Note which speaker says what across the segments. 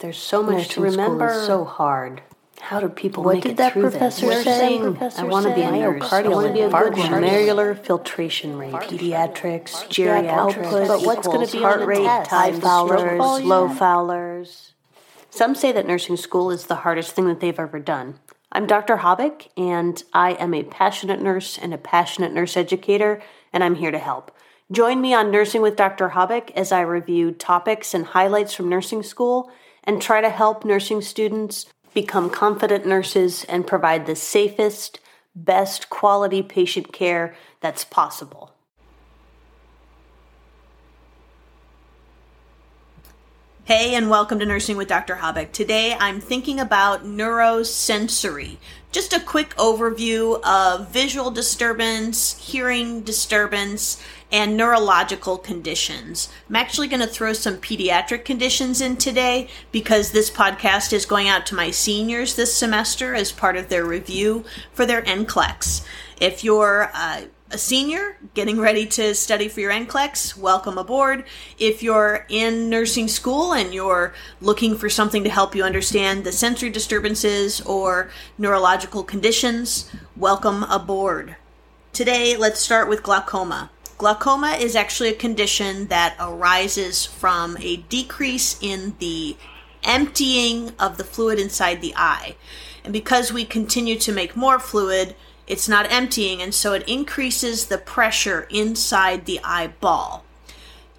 Speaker 1: There's so much to
Speaker 2: Nursing school
Speaker 1: remember.
Speaker 2: is so hard. How do people
Speaker 1: What
Speaker 2: make
Speaker 1: did
Speaker 2: it
Speaker 1: that
Speaker 2: through
Speaker 1: professor
Speaker 2: this?
Speaker 1: say?
Speaker 2: Nursing,
Speaker 1: Professor
Speaker 2: I want to be a
Speaker 1: say?
Speaker 2: nurse. I want to be a good
Speaker 1: glomerular filtration rate,
Speaker 2: Pediatrics,
Speaker 1: geriatrics, but what's going to be
Speaker 2: heart
Speaker 1: on the
Speaker 2: rate,
Speaker 1: Stroke
Speaker 2: fowlers, low fowlers.
Speaker 1: Some say that nursing school is the hardest thing that they've ever done. I'm Dr. Habeck, and I am a passionate nurse and a passionate nurse educator, and I'm here to help. Join me on Nursing with Dr. Habeck as I review topics and highlights from nursing school and try to help nursing students become confident nurses and provide the safest, best quality patient care that's possible. Hey, and welcome to Nursing with Dr. Habeck. Today I'm thinking about neurosensory. Just a quick overview of visual disturbance, hearing disturbance, and neurological conditions. I'm actually going to throw some pediatric conditions in today because this podcast is going out to my seniors this semester as part of their review for their NCLEX. If you're uh, a senior getting ready to study for your NCLEX, welcome aboard. If you're in nursing school and you're looking for something to help you understand the sensory disturbances or neurological conditions, welcome aboard. Today, let's start with glaucoma. Glaucoma is actually a condition that arises from a decrease in the emptying of the fluid inside the eye. And because we continue to make more fluid, it's not emptying, and so it increases the pressure inside the eyeball.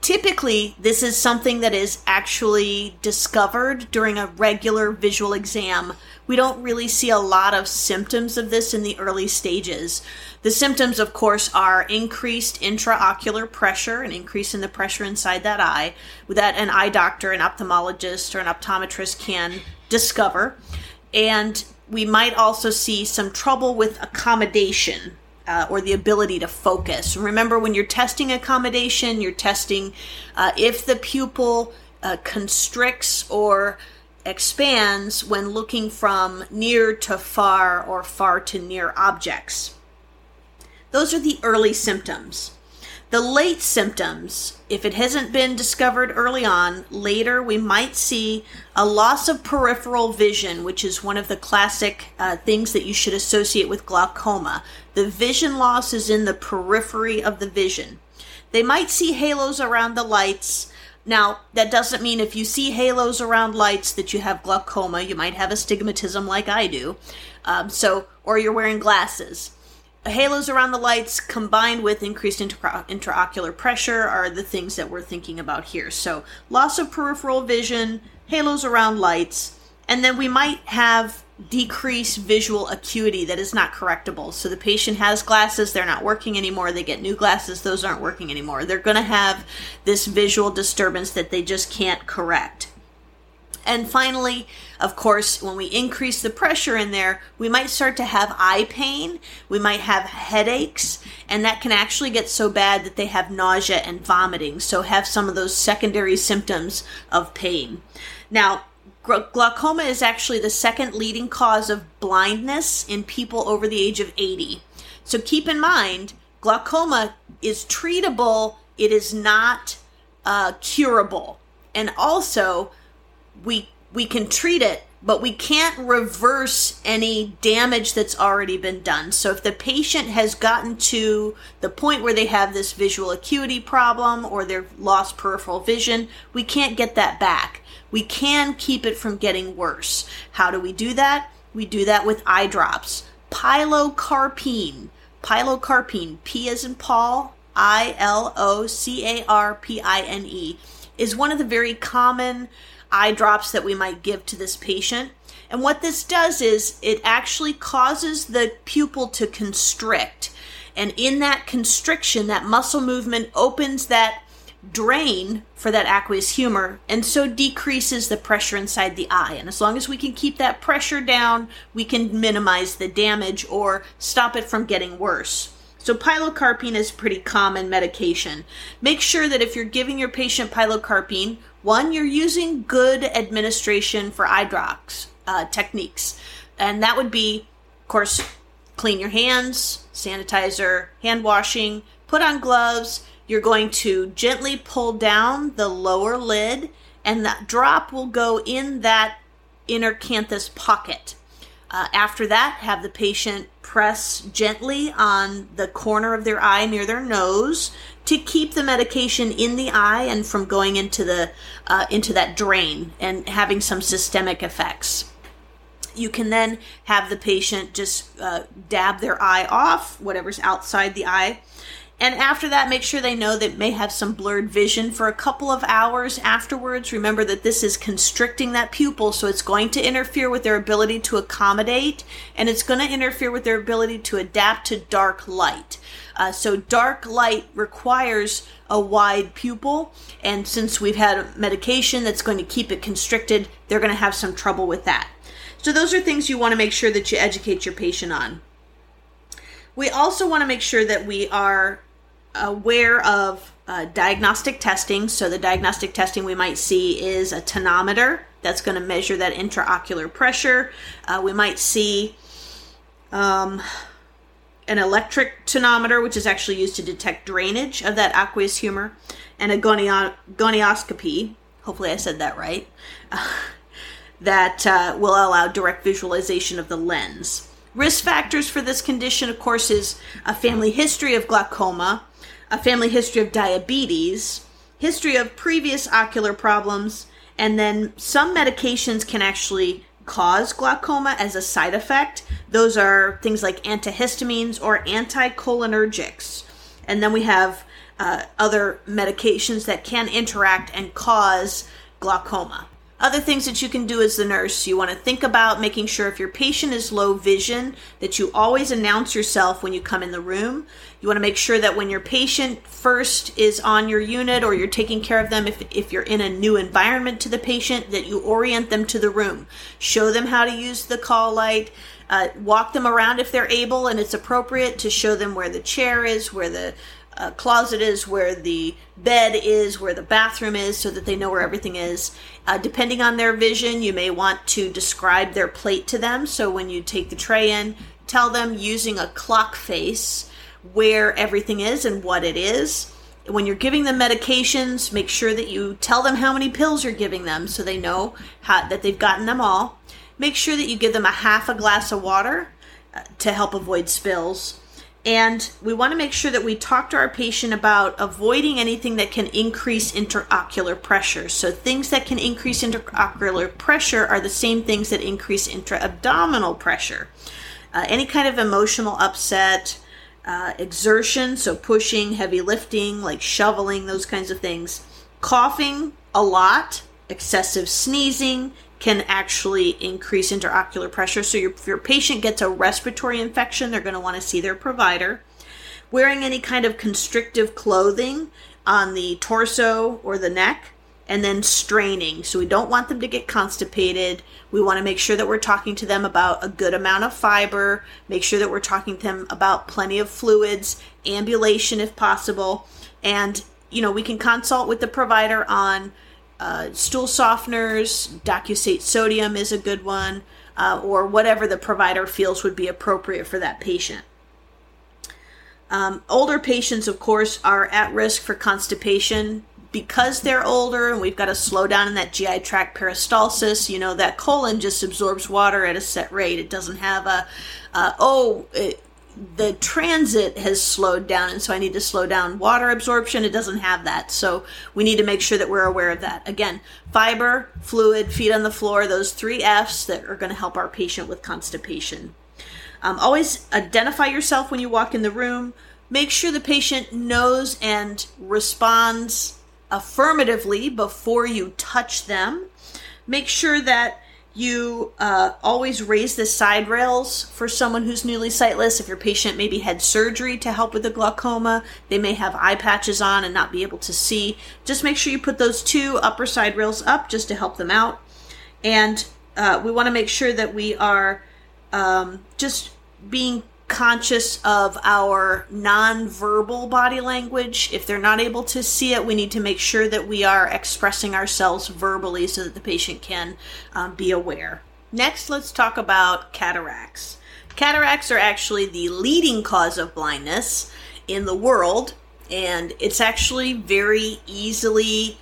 Speaker 1: Typically, this is something that is actually discovered during a regular visual exam. We don't really see a lot of symptoms of this in the early stages. The symptoms, of course, are increased intraocular pressure, an increase in the pressure inside that eye, that an eye doctor, an ophthalmologist, or an optometrist can discover. And we might also see some trouble with accommodation uh, or the ability to focus. Remember, when you're testing accommodation, you're testing uh, if the pupil uh, constricts or expands when looking from near to far or far to near objects. Those are the early symptoms. The late symptoms, if it hasn't been discovered early on, later we might see a loss of peripheral vision, which is one of the classic uh, things that you should associate with glaucoma. The vision loss is in the periphery of the vision. They might see halos around the lights. Now, that doesn't mean if you see halos around lights that you have glaucoma. You might have astigmatism like I do. Um, so, or you're wearing glasses halos around the lights combined with increased intra- intraocular pressure are the things that we're thinking about here. So, loss of peripheral vision, halos around lights, and then we might have decreased visual acuity that is not correctable. So, the patient has glasses, they're not working anymore, they get new glasses, those aren't working anymore. They're going to have this visual disturbance that they just can't correct. And finally, of course, when we increase the pressure in there, we might start to have eye pain, we might have headaches, and that can actually get so bad that they have nausea and vomiting. So, have some of those secondary symptoms of pain. Now, glaucoma is actually the second leading cause of blindness in people over the age of 80. So, keep in mind, glaucoma is treatable, it is not uh, curable. And also, we we can treat it but we can't reverse any damage that's already been done. So if the patient has gotten to the point where they have this visual acuity problem or they've lost peripheral vision we can't get that back. We can keep it from getting worse. How do we do that? We do that with eye drops. Pilocarpine. Pilocarpine p as in paul i l o c a r p i n e is one of the very common eye drops that we might give to this patient. And what this does is it actually causes the pupil to constrict. And in that constriction, that muscle movement opens that drain for that aqueous humor and so decreases the pressure inside the eye. And as long as we can keep that pressure down, we can minimize the damage or stop it from getting worse. So, pilocarpine is pretty common medication. Make sure that if you're giving your patient pilocarpine, one, you're using good administration for eye drops uh, techniques. And that would be, of course, clean your hands, sanitizer, hand washing, put on gloves. You're going to gently pull down the lower lid and that drop will go in that inner canthus pocket. Uh, after that, have the patient press gently on the corner of their eye near their nose to keep the medication in the eye and from going into the uh, into that drain and having some systemic effects. You can then have the patient just uh, dab their eye off, whatever's outside the eye, and after that, make sure they know that may have some blurred vision for a couple of hours afterwards. Remember that this is constricting that pupil, so it's going to interfere with their ability to accommodate, and it's going to interfere with their ability to adapt to dark light. Uh, so, dark light requires a wide pupil, and since we've had medication that's going to keep it constricted, they're going to have some trouble with that. So, those are things you want to make sure that you educate your patient on. We also want to make sure that we are aware of uh, diagnostic testing. So, the diagnostic testing we might see is a tonometer that's going to measure that intraocular pressure. Uh, we might see um, an electric tonometer, which is actually used to detect drainage of that aqueous humor, and a gonio- gonioscopy. Hopefully, I said that right. that uh, will allow direct visualization of the lens. Risk factors for this condition, of course, is a family history of glaucoma, a family history of diabetes, history of previous ocular problems, and then some medications can actually cause glaucoma as a side effect. Those are things like antihistamines or anticholinergics. And then we have uh, other medications that can interact and cause glaucoma. Other things that you can do as the nurse, you want to think about making sure if your patient is low vision, that you always announce yourself when you come in the room. You want to make sure that when your patient first is on your unit or you're taking care of them, if, if you're in a new environment to the patient, that you orient them to the room. Show them how to use the call light. Uh, walk them around if they're able and it's appropriate to show them where the chair is, where the uh, closet is, where the bed is, where the bathroom is, so that they know where everything is. Uh, depending on their vision, you may want to describe their plate to them. So when you take the tray in, tell them using a clock face where everything is and what it is. When you're giving them medications, make sure that you tell them how many pills you're giving them so they know how, that they've gotten them all. Make sure that you give them a half a glass of water uh, to help avoid spills. And we want to make sure that we talk to our patient about avoiding anything that can increase intraocular pressure. So, things that can increase intraocular pressure are the same things that increase intra-abdominal pressure. Uh, any kind of emotional upset, uh, exertion, so pushing, heavy lifting, like shoveling, those kinds of things. Coughing a lot, excessive sneezing, can actually increase intraocular pressure. So your, if your patient gets a respiratory infection, they're going to want to see their provider. Wearing any kind of constrictive clothing on the torso or the neck, and then straining. So we don't want them to get constipated. We want to make sure that we're talking to them about a good amount of fiber, make sure that we're talking to them about plenty of fluids, ambulation if possible, and you know, we can consult with the provider on uh, stool softeners, docusate sodium is a good one, uh, or whatever the provider feels would be appropriate for that patient. Um, older patients, of course, are at risk for constipation because they're older and we've got to slow down in that GI tract peristalsis. You know, that colon just absorbs water at a set rate. It doesn't have a, uh, oh, it, the transit has slowed down and so I need to slow down water absorption. It doesn't have that. So we need to make sure that we're aware of that. Again, fiber, fluid, feet on the floor, those three F's that are going to help our patient with constipation. Um, always identify yourself when you walk in the room. Make sure the patient knows and responds affirmatively before you touch them. Make sure that you uh, always raise the side rails for someone who's newly sightless. If your patient maybe had surgery to help with the glaucoma, they may have eye patches on and not be able to see. Just make sure you put those two upper side rails up just to help them out. And uh, we want to make sure that we are um, just being conscious of our non-verbal body language. If they're not able to see it, we need to make sure that we are expressing ourselves verbally so that the patient can um, be aware. Next, let's talk about cataracts. Cataracts are actually the leading cause of blindness in the world, and it's actually very easily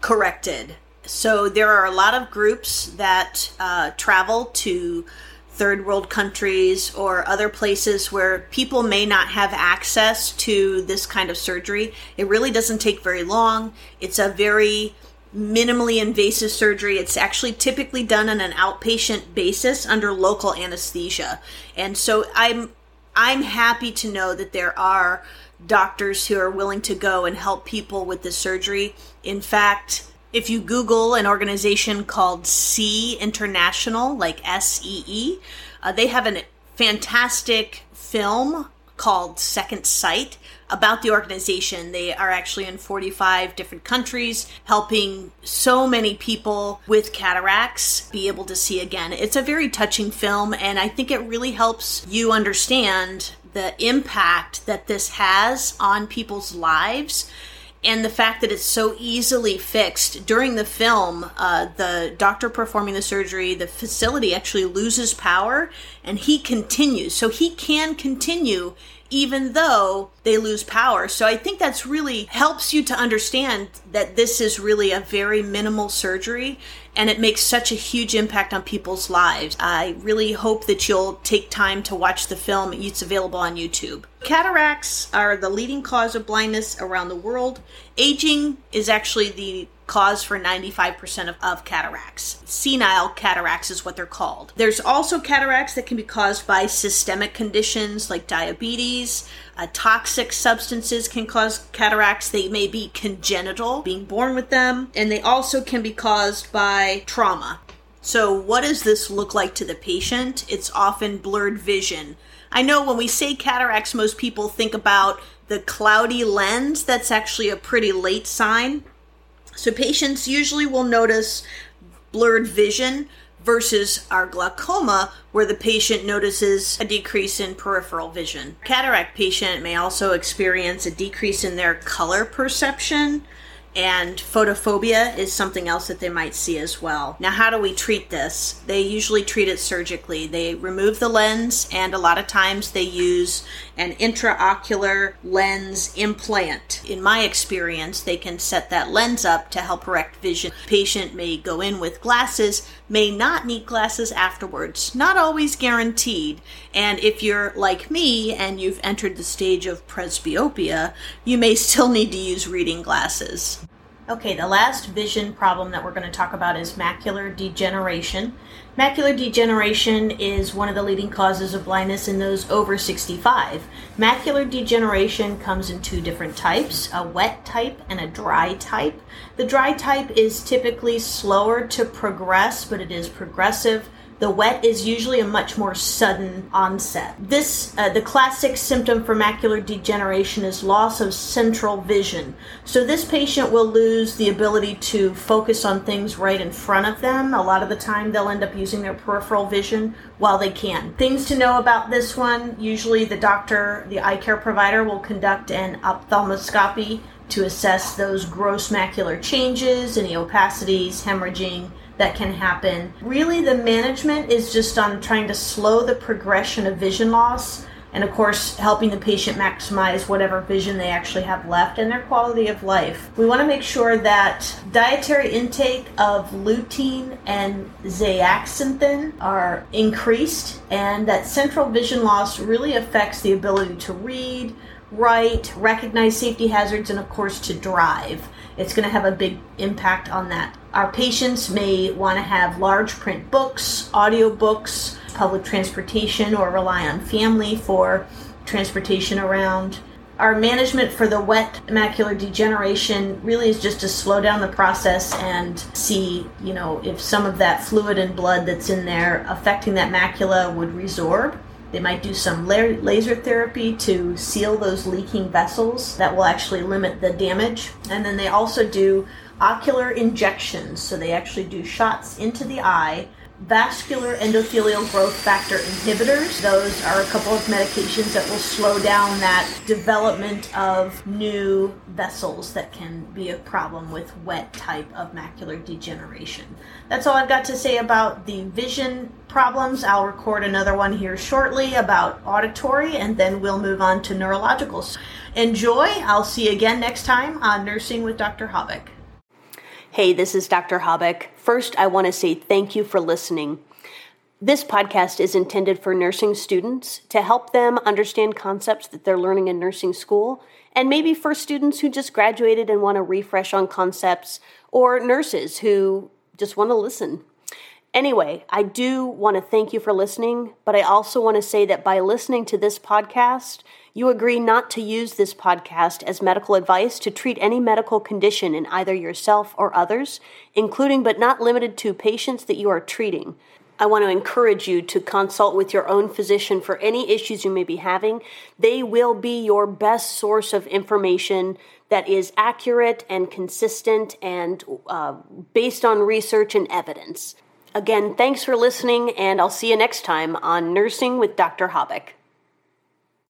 Speaker 1: corrected. So there are a lot of groups that uh, travel to third world countries or other places where people may not have access to this kind of surgery. It really doesn't take very long. It's a very minimally invasive surgery. It's actually typically done on an outpatient basis under local anesthesia. And so I'm I'm happy to know that there are doctors who are willing to go and help people with this surgery. In fact, if you Google an organization called SEE International, like S E E, uh, they have a fantastic film called Second Sight about the organization. They are actually in 45 different countries, helping so many people with cataracts be able to see again. It's a very touching film, and I think it really helps you understand the impact that this has on people's lives and the fact that it's so easily fixed. During the film uh, the doctor performing the surgery the facility actually loses power and he continues so he can continue even though they lose power. So I think that's really helps you to understand that this is really a very minimal surgery and it makes such a huge impact on people's lives. I really hope that you'll take time to watch the film. It's available on YouTube. Cataracts are the leading cause of blindness around the world. Aging is actually the cause for 95% of, of cataracts. Senile cataracts is what they're called. There's also cataracts that can be caused by systemic conditions like diabetes. Uh, toxic substances can cause cataracts. They may be congenital, being born with them, and they also can be caused by trauma. So, what does this look like to the patient? It's often blurred vision. I know when we say cataracts, most people think about the cloudy lens. That's actually a pretty late sign. So patients usually will notice blurred vision versus our glaucoma, where the patient notices a decrease in peripheral vision. Cataract patient may also experience a decrease in their color perception, and photophobia is something else that they might see as well. Now, how do we treat this? They usually treat it surgically. They remove the lens, and a lot of times they use an intraocular lens implant. In my experience, they can set that lens up to help correct vision. Patient may go in with glasses, may not need glasses afterwards. Not always guaranteed. And if you're like me and you've entered the stage of presbyopia, you may still need to use reading glasses. Okay, the last vision problem that we're going to talk about is macular degeneration. Macular degeneration is one of the leading causes of blindness in those over 65. Macular degeneration comes in two different types a wet type and a dry type. The dry type is typically slower to progress, but it is progressive. The wet is usually a much more sudden onset. This, uh, the classic symptom for macular degeneration is loss of central vision. So this patient will lose the ability to focus on things right in front of them. A lot of the time they'll end up using their peripheral vision while they can. Things to know about this one, usually the doctor, the eye care provider will conduct an ophthalmoscopy to assess those gross macular changes, any opacities, hemorrhaging, that can happen. Really, the management is just on trying to slow the progression of vision loss and, of course, helping the patient maximize whatever vision they actually have left and their quality of life. We want to make sure that dietary intake of lutein and zeaxanthin are increased and that central vision loss really affects the ability to read, write, recognize safety hazards, and, of course, to drive it's going to have a big impact on that. Our patients may want to have large print books, audio books, public transportation, or rely on family for transportation around. Our management for the wet macular degeneration really is just to slow down the process and see, you know, if some of that fluid and blood that's in there affecting that macula would resorb. They might do some laser therapy to seal those leaking vessels that will actually limit the damage. And then they also do ocular injections. So they actually do shots into the eye vascular endothelial growth factor inhibitors. Those are a couple of medications that will slow down that development of new vessels that can be a problem with wet type of macular degeneration. That's all I've got to say about the vision problems. I'll record another one here shortly about auditory and then we'll move on to neurologicals. Enjoy. I'll see you again next time on Nursing with Dr. Habeck. Hey, this is Dr. Habeck. First, I want to say thank you for listening. This podcast is intended for nursing students to help them understand concepts that they're learning in nursing school, and maybe for students who just graduated and want to refresh on concepts, or nurses who just want to listen. Anyway, I do want to thank you for listening, but I also want to say that by listening to this podcast, you agree not to use this podcast as medical advice to treat any medical condition in either yourself or others, including but not limited to patients that you are treating. I want to encourage you to consult with your own physician for any issues you may be having. They will be your best source of information that is accurate and consistent and uh, based on research and evidence. Again, thanks for listening, and I'll see you next time on Nursing with Dr. Habeck.